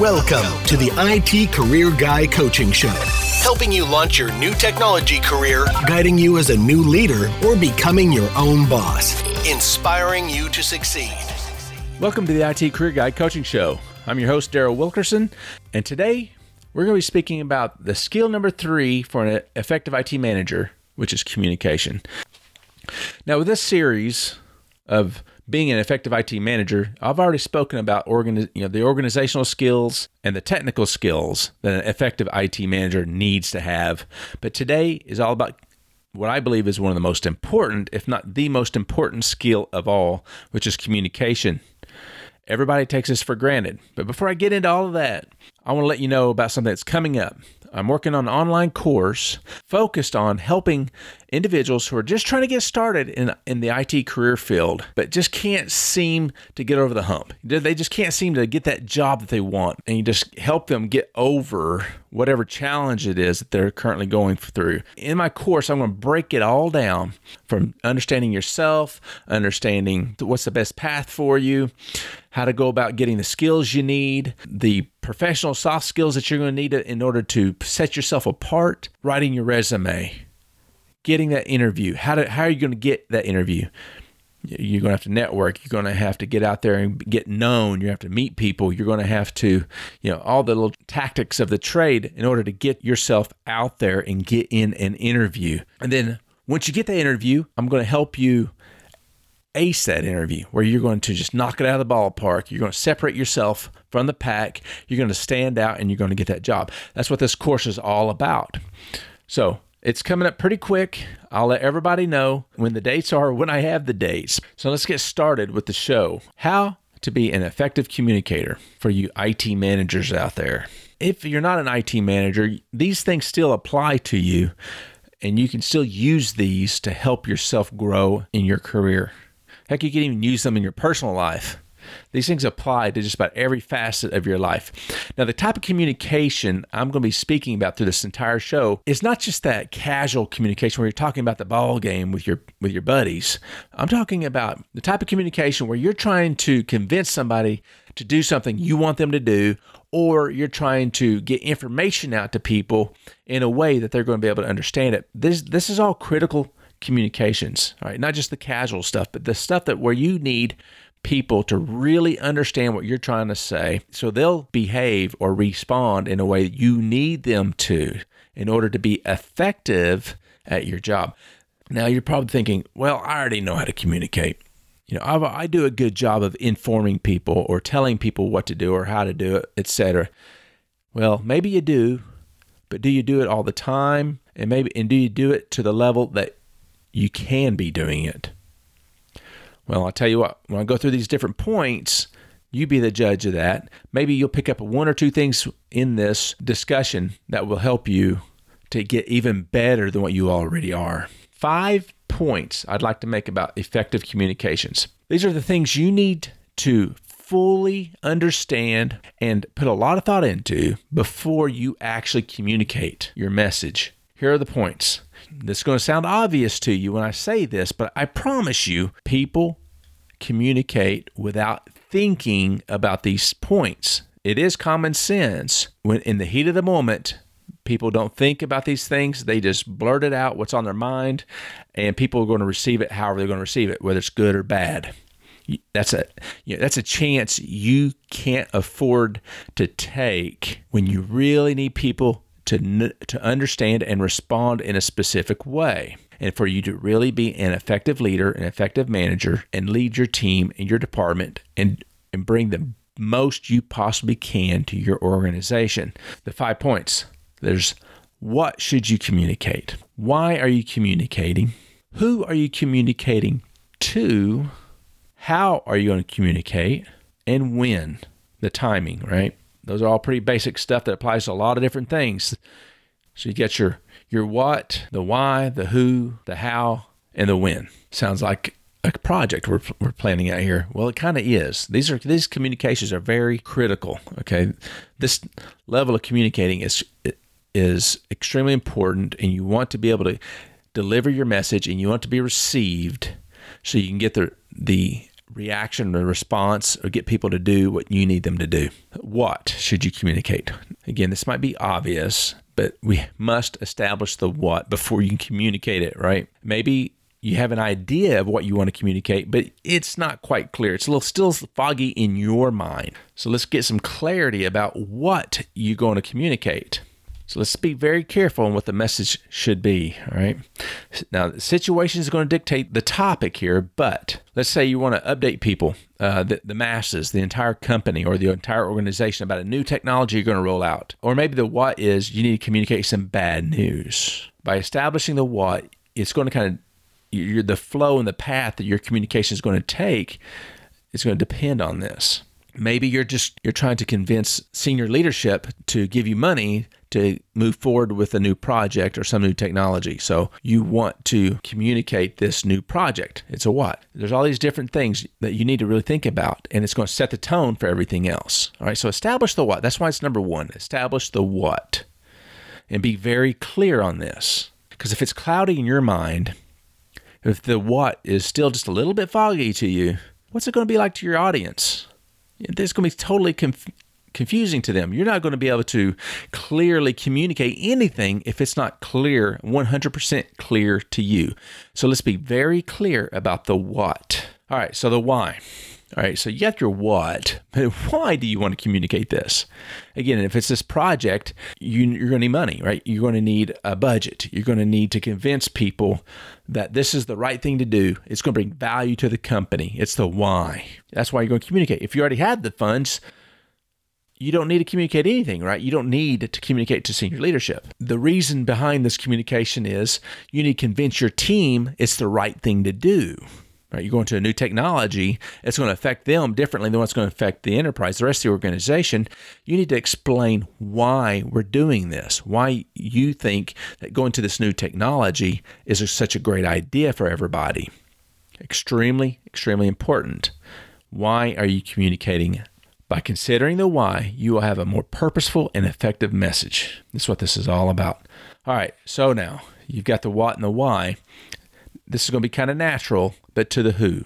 Welcome to the IT Career Guy Coaching Show, helping you launch your new technology career, guiding you as a new leader, or becoming your own boss, inspiring you to succeed. Welcome to the IT Career Guy Coaching Show. I'm your host, Daryl Wilkerson, and today we're going to be speaking about the skill number three for an effective IT manager, which is communication. Now, with this series of being an effective IT manager, I've already spoken about organi- you know, the organizational skills and the technical skills that an effective IT manager needs to have. But today is all about what I believe is one of the most important, if not the most important skill of all, which is communication. Everybody takes this for granted. But before I get into all of that, I want to let you know about something that's coming up. I'm working on an online course focused on helping individuals who are just trying to get started in, in the IT career field, but just can't seem to get over the hump. They just can't seem to get that job that they want. And you just help them get over whatever challenge it is that they're currently going through. In my course, I'm going to break it all down from understanding yourself, understanding what's the best path for you, how to go about getting the skills you need, the professional soft skills that you're going to need in order to set yourself apart, writing your resume, getting that interview. How, to, how are you going to get that interview? You're going to have to network. You're going to have to get out there and get known. You have to meet people. You're going to have to, you know, all the little tactics of the trade in order to get yourself out there and get in an interview. And then once you get that interview, I'm going to help you ace that interview where you're going to just knock it out of the ballpark. You're going to separate yourself from the pack. You're going to stand out and you're going to get that job. That's what this course is all about. So it's coming up pretty quick. I'll let everybody know when the dates are, when I have the dates. So let's get started with the show. How to be an effective communicator for you IT managers out there. If you're not an IT manager, these things still apply to you, and you can still use these to help yourself grow in your career. Heck, you can even use them in your personal life. These things apply to just about every facet of your life. Now, the type of communication I'm going to be speaking about through this entire show is not just that casual communication where you're talking about the ball game with your with your buddies. I'm talking about the type of communication where you're trying to convince somebody to do something you want them to do or you're trying to get information out to people in a way that they're going to be able to understand it. This this is all critical communications, all right? Not just the casual stuff, but the stuff that where you need people to really understand what you're trying to say so they'll behave or respond in a way that you need them to in order to be effective at your job. Now you're probably thinking, well, I already know how to communicate. You know, I, I do a good job of informing people or telling people what to do or how to do it, etc. Well, maybe you do, but do you do it all the time? And maybe and do you do it to the level that you can be doing it? Well, I'll tell you what, when I go through these different points, you be the judge of that. Maybe you'll pick up one or two things in this discussion that will help you to get even better than what you already are. Five points I'd like to make about effective communications. These are the things you need to fully understand and put a lot of thought into before you actually communicate your message. Here are the points. This is going to sound obvious to you when I say this, but I promise you, people communicate without thinking about these points. It is common sense when in the heat of the moment, people don't think about these things. They just blurt it out what's on their mind, and people are going to receive it however they're going to receive it, whether it's good or bad. That's a you know, that's a chance you can't afford to take when you really need people to, to understand and respond in a specific way. And for you to really be an effective leader, an effective manager, and lead your team and your department and, and bring the most you possibly can to your organization. The five points there's what should you communicate? Why are you communicating? Who are you communicating to? How are you going to communicate? And when? The timing, right? Those are all pretty basic stuff that applies to a lot of different things. So you get your your what, the why, the who, the how, and the when. Sounds like a project we're, we're planning out here. Well, it kind of is. These are these communications are very critical. Okay, this level of communicating is is extremely important, and you want to be able to deliver your message, and you want to be received, so you can get the the reaction or response or get people to do what you need them to do. What should you communicate? Again, this might be obvious, but we must establish the what before you can communicate it, right? Maybe you have an idea of what you want to communicate, but it's not quite clear. It's a little still foggy in your mind. So let's get some clarity about what you're going to communicate. So let's be very careful on what the message should be. All right. Now, the situation is going to dictate the topic here, but let's say you want to update people, uh, the, the masses, the entire company, or the entire organization about a new technology you're going to roll out. Or maybe the what is you need to communicate some bad news. By establishing the what, it's going to kind of your, the flow and the path that your communication is going to take is going to depend on this. Maybe you're just you're trying to convince senior leadership to give you money to move forward with a new project or some new technology. So you want to communicate this new project. It's a what? There's all these different things that you need to really think about, and it's going to set the tone for everything else. All right. So establish the what. That's why it's number one. Establish the what, and be very clear on this. Because if it's cloudy in your mind, if the what is still just a little bit foggy to you, what's it going to be like to your audience? It's going to be totally conf- confusing to them. You're not going to be able to clearly communicate anything if it's not clear, 100% clear to you. So let's be very clear about the what. All right, so the why. All right, so you got your what, but why do you want to communicate this? Again, if it's this project, you, are going to need money, right? You're going to need a budget. You're going to need to convince people that this is the right thing to do. It's going to bring value to the company. It's the why. That's why you're going to communicate. If you already had the funds, you don't need to communicate anything, right? You don't need to communicate to senior leadership. The reason behind this communication is you need to convince your team it's the right thing to do right? You're going to a new technology, it's going to affect them differently than what's going to affect the enterprise, the rest of the organization. You need to explain why we're doing this, why you think that going to this new technology is such a great idea for everybody. Extremely, extremely important. Why are you communicating? By considering the why, you will have a more purposeful and effective message. That's what this is all about. All right, so now you've got the what and the why this is going to be kind of natural, but to the who,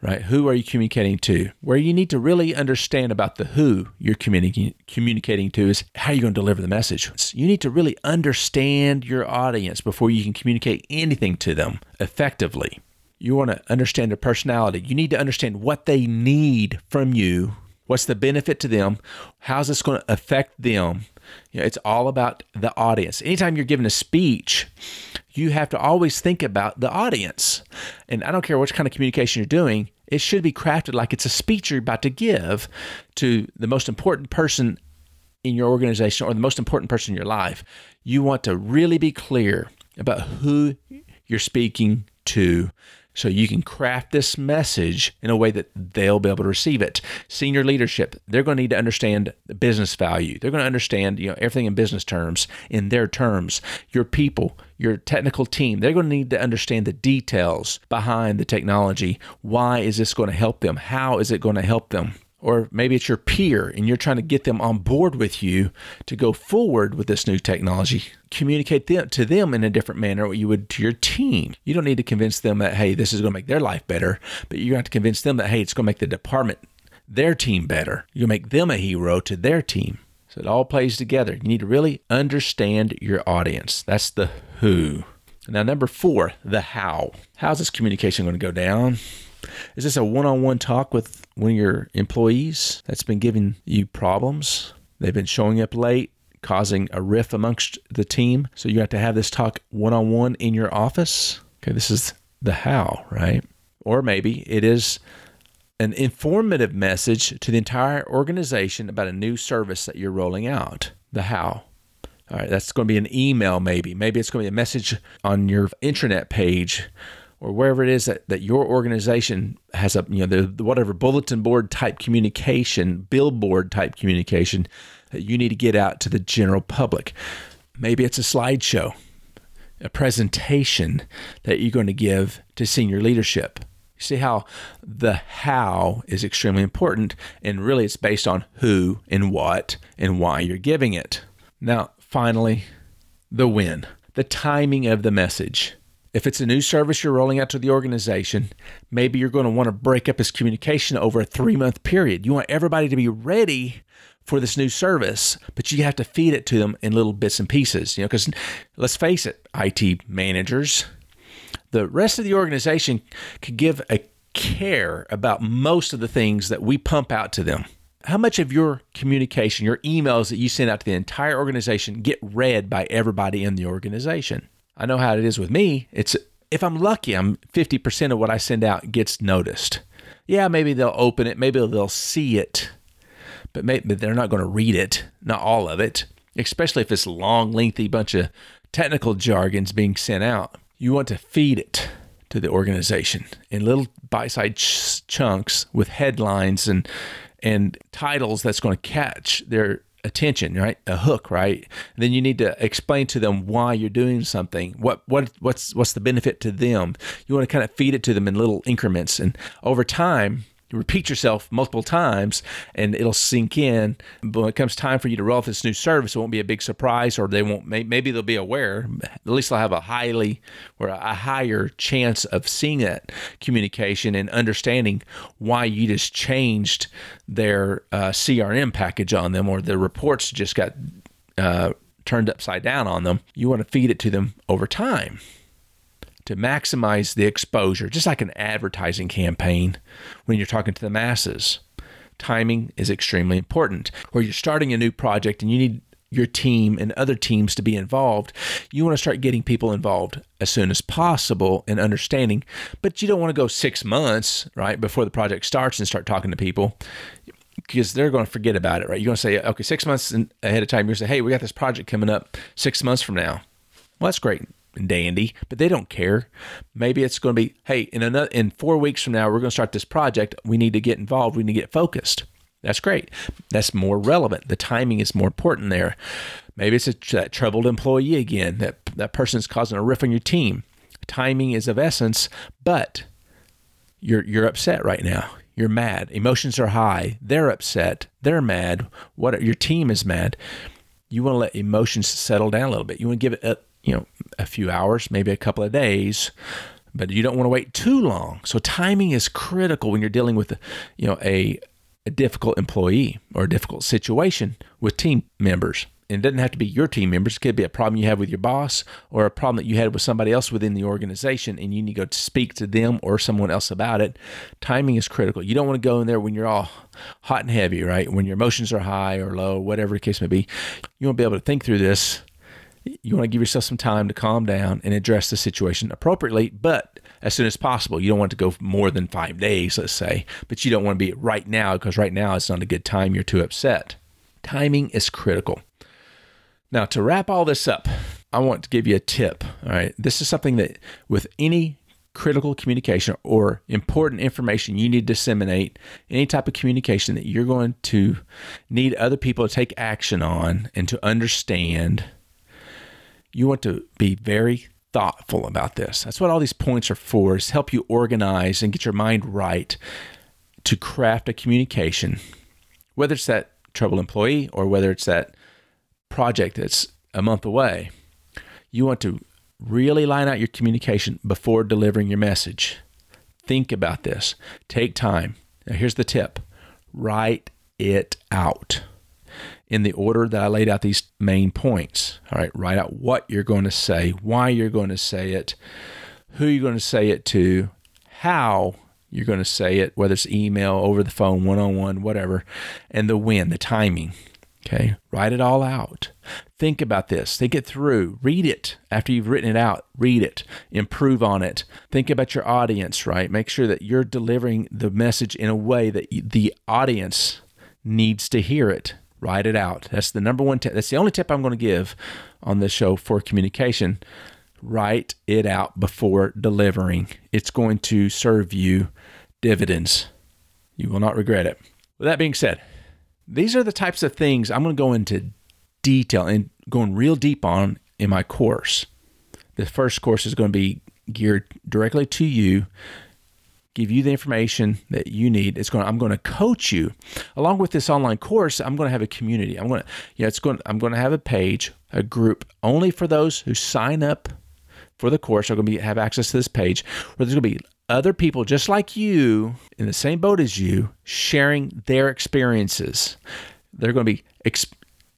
right? Who are you communicating to? Where you need to really understand about the who you're communicating communicating to is how you're going to deliver the message. You need to really understand your audience before you can communicate anything to them effectively. You want to understand their personality. You need to understand what they need from you. What's the benefit to them? How's this going to affect them? You know, it's all about the audience. Anytime you're giving a speech, you have to always think about the audience. And I don't care what kind of communication you're doing, it should be crafted like it's a speech you're about to give to the most important person in your organization or the most important person in your life. You want to really be clear about who you're speaking to so you can craft this message in a way that they'll be able to receive it. Senior leadership, they're going to need to understand the business value. They're going to understand, you know, everything in business terms, in their terms. Your people, your technical team, they're going to need to understand the details behind the technology. Why is this going to help them? How is it going to help them? Or maybe it's your peer and you're trying to get them on board with you to go forward with this new technology communicate them, to them in a different manner what you would to your team. You don't need to convince them that hey this is going to make their life better but you have to convince them that hey it's going to make the department their team better. You make them a hero to their team. So it all plays together. You need to really understand your audience. That's the who. Now number four the how. How's this communication going to go down is this a one on one talk with one of your employees that's been giving you problems? They've been showing up late, causing a rift amongst the team. So you have to have this talk one on one in your office. Okay, this is the how, right? Or maybe it is an informative message to the entire organization about a new service that you're rolling out. The how. All right, that's going to be an email, maybe. Maybe it's going to be a message on your intranet page or wherever it is that, that your organization has a you know the, whatever bulletin board type communication billboard type communication that you need to get out to the general public. Maybe it's a slideshow a presentation that you're going to give to senior leadership. You see how the how is extremely important and really it's based on who and what and why you're giving it. Now finally the when the timing of the message If it's a new service you're rolling out to the organization, maybe you're going to want to break up this communication over a three month period. You want everybody to be ready for this new service, but you have to feed it to them in little bits and pieces. You know, because let's face it, IT managers, the rest of the organization could give a care about most of the things that we pump out to them. How much of your communication, your emails that you send out to the entire organization get read by everybody in the organization? I know how it is with me. It's if I'm lucky, I'm 50% of what I send out gets noticed. Yeah, maybe they'll open it, maybe they'll see it, but maybe they're not going to read it, not all of it, especially if it's a long, lengthy bunch of technical jargons being sent out. You want to feed it to the organization in little bite-sized ch- chunks with headlines and and titles that's going to catch their attention, right? A hook, right? And then you need to explain to them why you're doing something. What what what's what's the benefit to them? You want to kind of feed it to them in little increments and over time repeat yourself multiple times and it'll sink in. But when it comes time for you to roll out this new service, it won't be a big surprise, or they won't. Maybe they'll be aware. At least they'll have a highly or a higher chance of seeing that communication and understanding why you just changed their uh, CRM package on them, or the reports just got uh, turned upside down on them. You want to feed it to them over time to maximize the exposure, just like an advertising campaign when you're talking to the masses. Timing is extremely important. Or you're starting a new project and you need your team and other teams to be involved, you want to start getting people involved as soon as possible and understanding. But you don't want to go six months, right, before the project starts and start talking to people because they're going to forget about it, right? You're going to say, okay, six months ahead of time, you're going to say, hey, we got this project coming up six months from now. Well, that's great dandy, but they don't care. Maybe it's going to be, hey, in another in four weeks from now, we're going to start this project. We need to get involved. We need to get focused. That's great. That's more relevant. The timing is more important there. Maybe it's a, that troubled employee again. That that person is causing a rift on your team. Timing is of essence, but you're you're upset right now. You're mad. Emotions are high. They're upset. They're mad. What your team is mad. You want to let emotions settle down a little bit. You want to give it a, you know, a few hours, maybe a couple of days, but you don't want to wait too long. So timing is critical when you're dealing with, you know, a, a difficult employee or a difficult situation with team members. And it doesn't have to be your team members. It could be a problem you have with your boss or a problem that you had with somebody else within the organization and you need to go speak to them or someone else about it. Timing is critical. You don't want to go in there when you're all hot and heavy, right? When your emotions are high or low, whatever the case may be. You want to be able to think through this you want to give yourself some time to calm down and address the situation appropriately, but as soon as possible. You don't want to go more than five days, let's say, but you don't want to be right now because right now it's not a good time. You're too upset. Timing is critical. Now, to wrap all this up, I want to give you a tip. All right. This is something that with any critical communication or important information you need to disseminate, any type of communication that you're going to need other people to take action on and to understand you want to be very thoughtful about this. That's what all these points are for, is help you organize and get your mind right to craft a communication, whether it's that troubled employee or whether it's that project that's a month away. You want to really line out your communication before delivering your message. Think about this. Take time. Now, here's the tip write it out in the order that I laid out these main points. All right, write out what you're going to say, why you're going to say it, who you're going to say it to, how you're going to say it, whether it's email, over the phone, one on one, whatever, and the when, the timing. Okay, write it all out. Think about this. Think it through. Read it after you've written it out. Read it. Improve on it. Think about your audience, right? Make sure that you're delivering the message in a way that the audience needs to hear it write it out. That's the number one tip. That's the only tip I'm going to give on this show for communication. Write it out before delivering. It's going to serve you dividends. You will not regret it. With that being said, these are the types of things I'm going to go into detail and going real deep on in my course. The first course is going to be geared directly to you give you the information that you need. It's going. I'm going to coach you, along with this online course. I'm going to have a community. I'm going to, yeah, it's going. I'm going to have a page, a group only for those who sign up for the course are going to be, have access to this page where there's going to be other people just like you in the same boat as you sharing their experiences. They're going to be ex-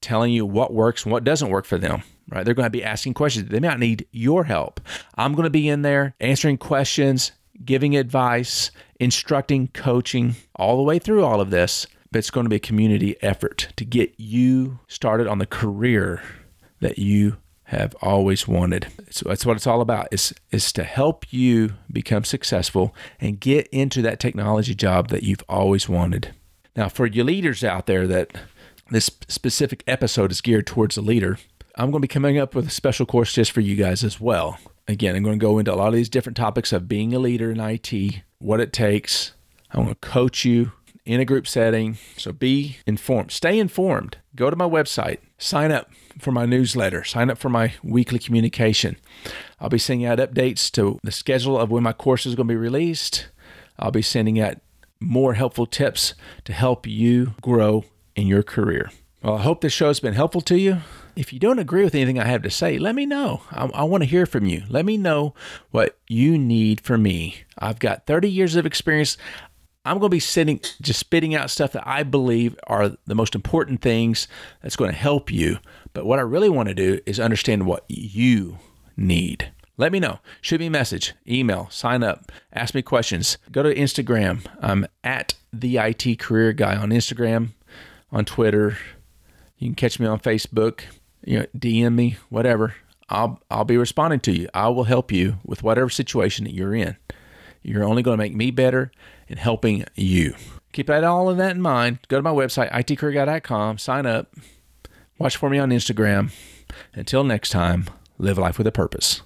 telling you what works and what doesn't work for them. Right? They're going to be asking questions. They might need your help. I'm going to be in there answering questions, giving advice, instructing, coaching, all the way through all of this. But it's going to be a community effort to get you started on the career that you have always wanted. So that's what it's all about. Is is to help you become successful and get into that technology job that you've always wanted. Now, for you leaders out there that this specific episode is geared towards the leader, I'm going to be coming up with a special course just for you guys as well. Again, I'm going to go into a lot of these different topics of being a leader in IT, what it takes. I'm going to coach you in a group setting. So be informed. Stay informed. Go to my website, sign up for my newsletter, sign up for my weekly communication. I'll be sending out updates to the schedule of when my course is going to be released. I'll be sending out more helpful tips to help you grow in your career. Well, I hope this show has been helpful to you. If you don't agree with anything I have to say, let me know. I, I want to hear from you. Let me know what you need from me. I've got 30 years of experience. I'm going to be sitting, just spitting out stuff that I believe are the most important things that's going to help you. But what I really want to do is understand what you need. Let me know. Shoot me a message, email, sign up, ask me questions. Go to Instagram. I'm at the IT Career Guy on Instagram, on Twitter. You can catch me on Facebook. You know, DM me, whatever. I'll I'll be responding to you. I will help you with whatever situation that you're in. You're only going to make me better in helping you. Keep that all of that in mind. Go to my website, itcareerguy.com, sign up, watch for me on Instagram. Until next time, live life with a purpose.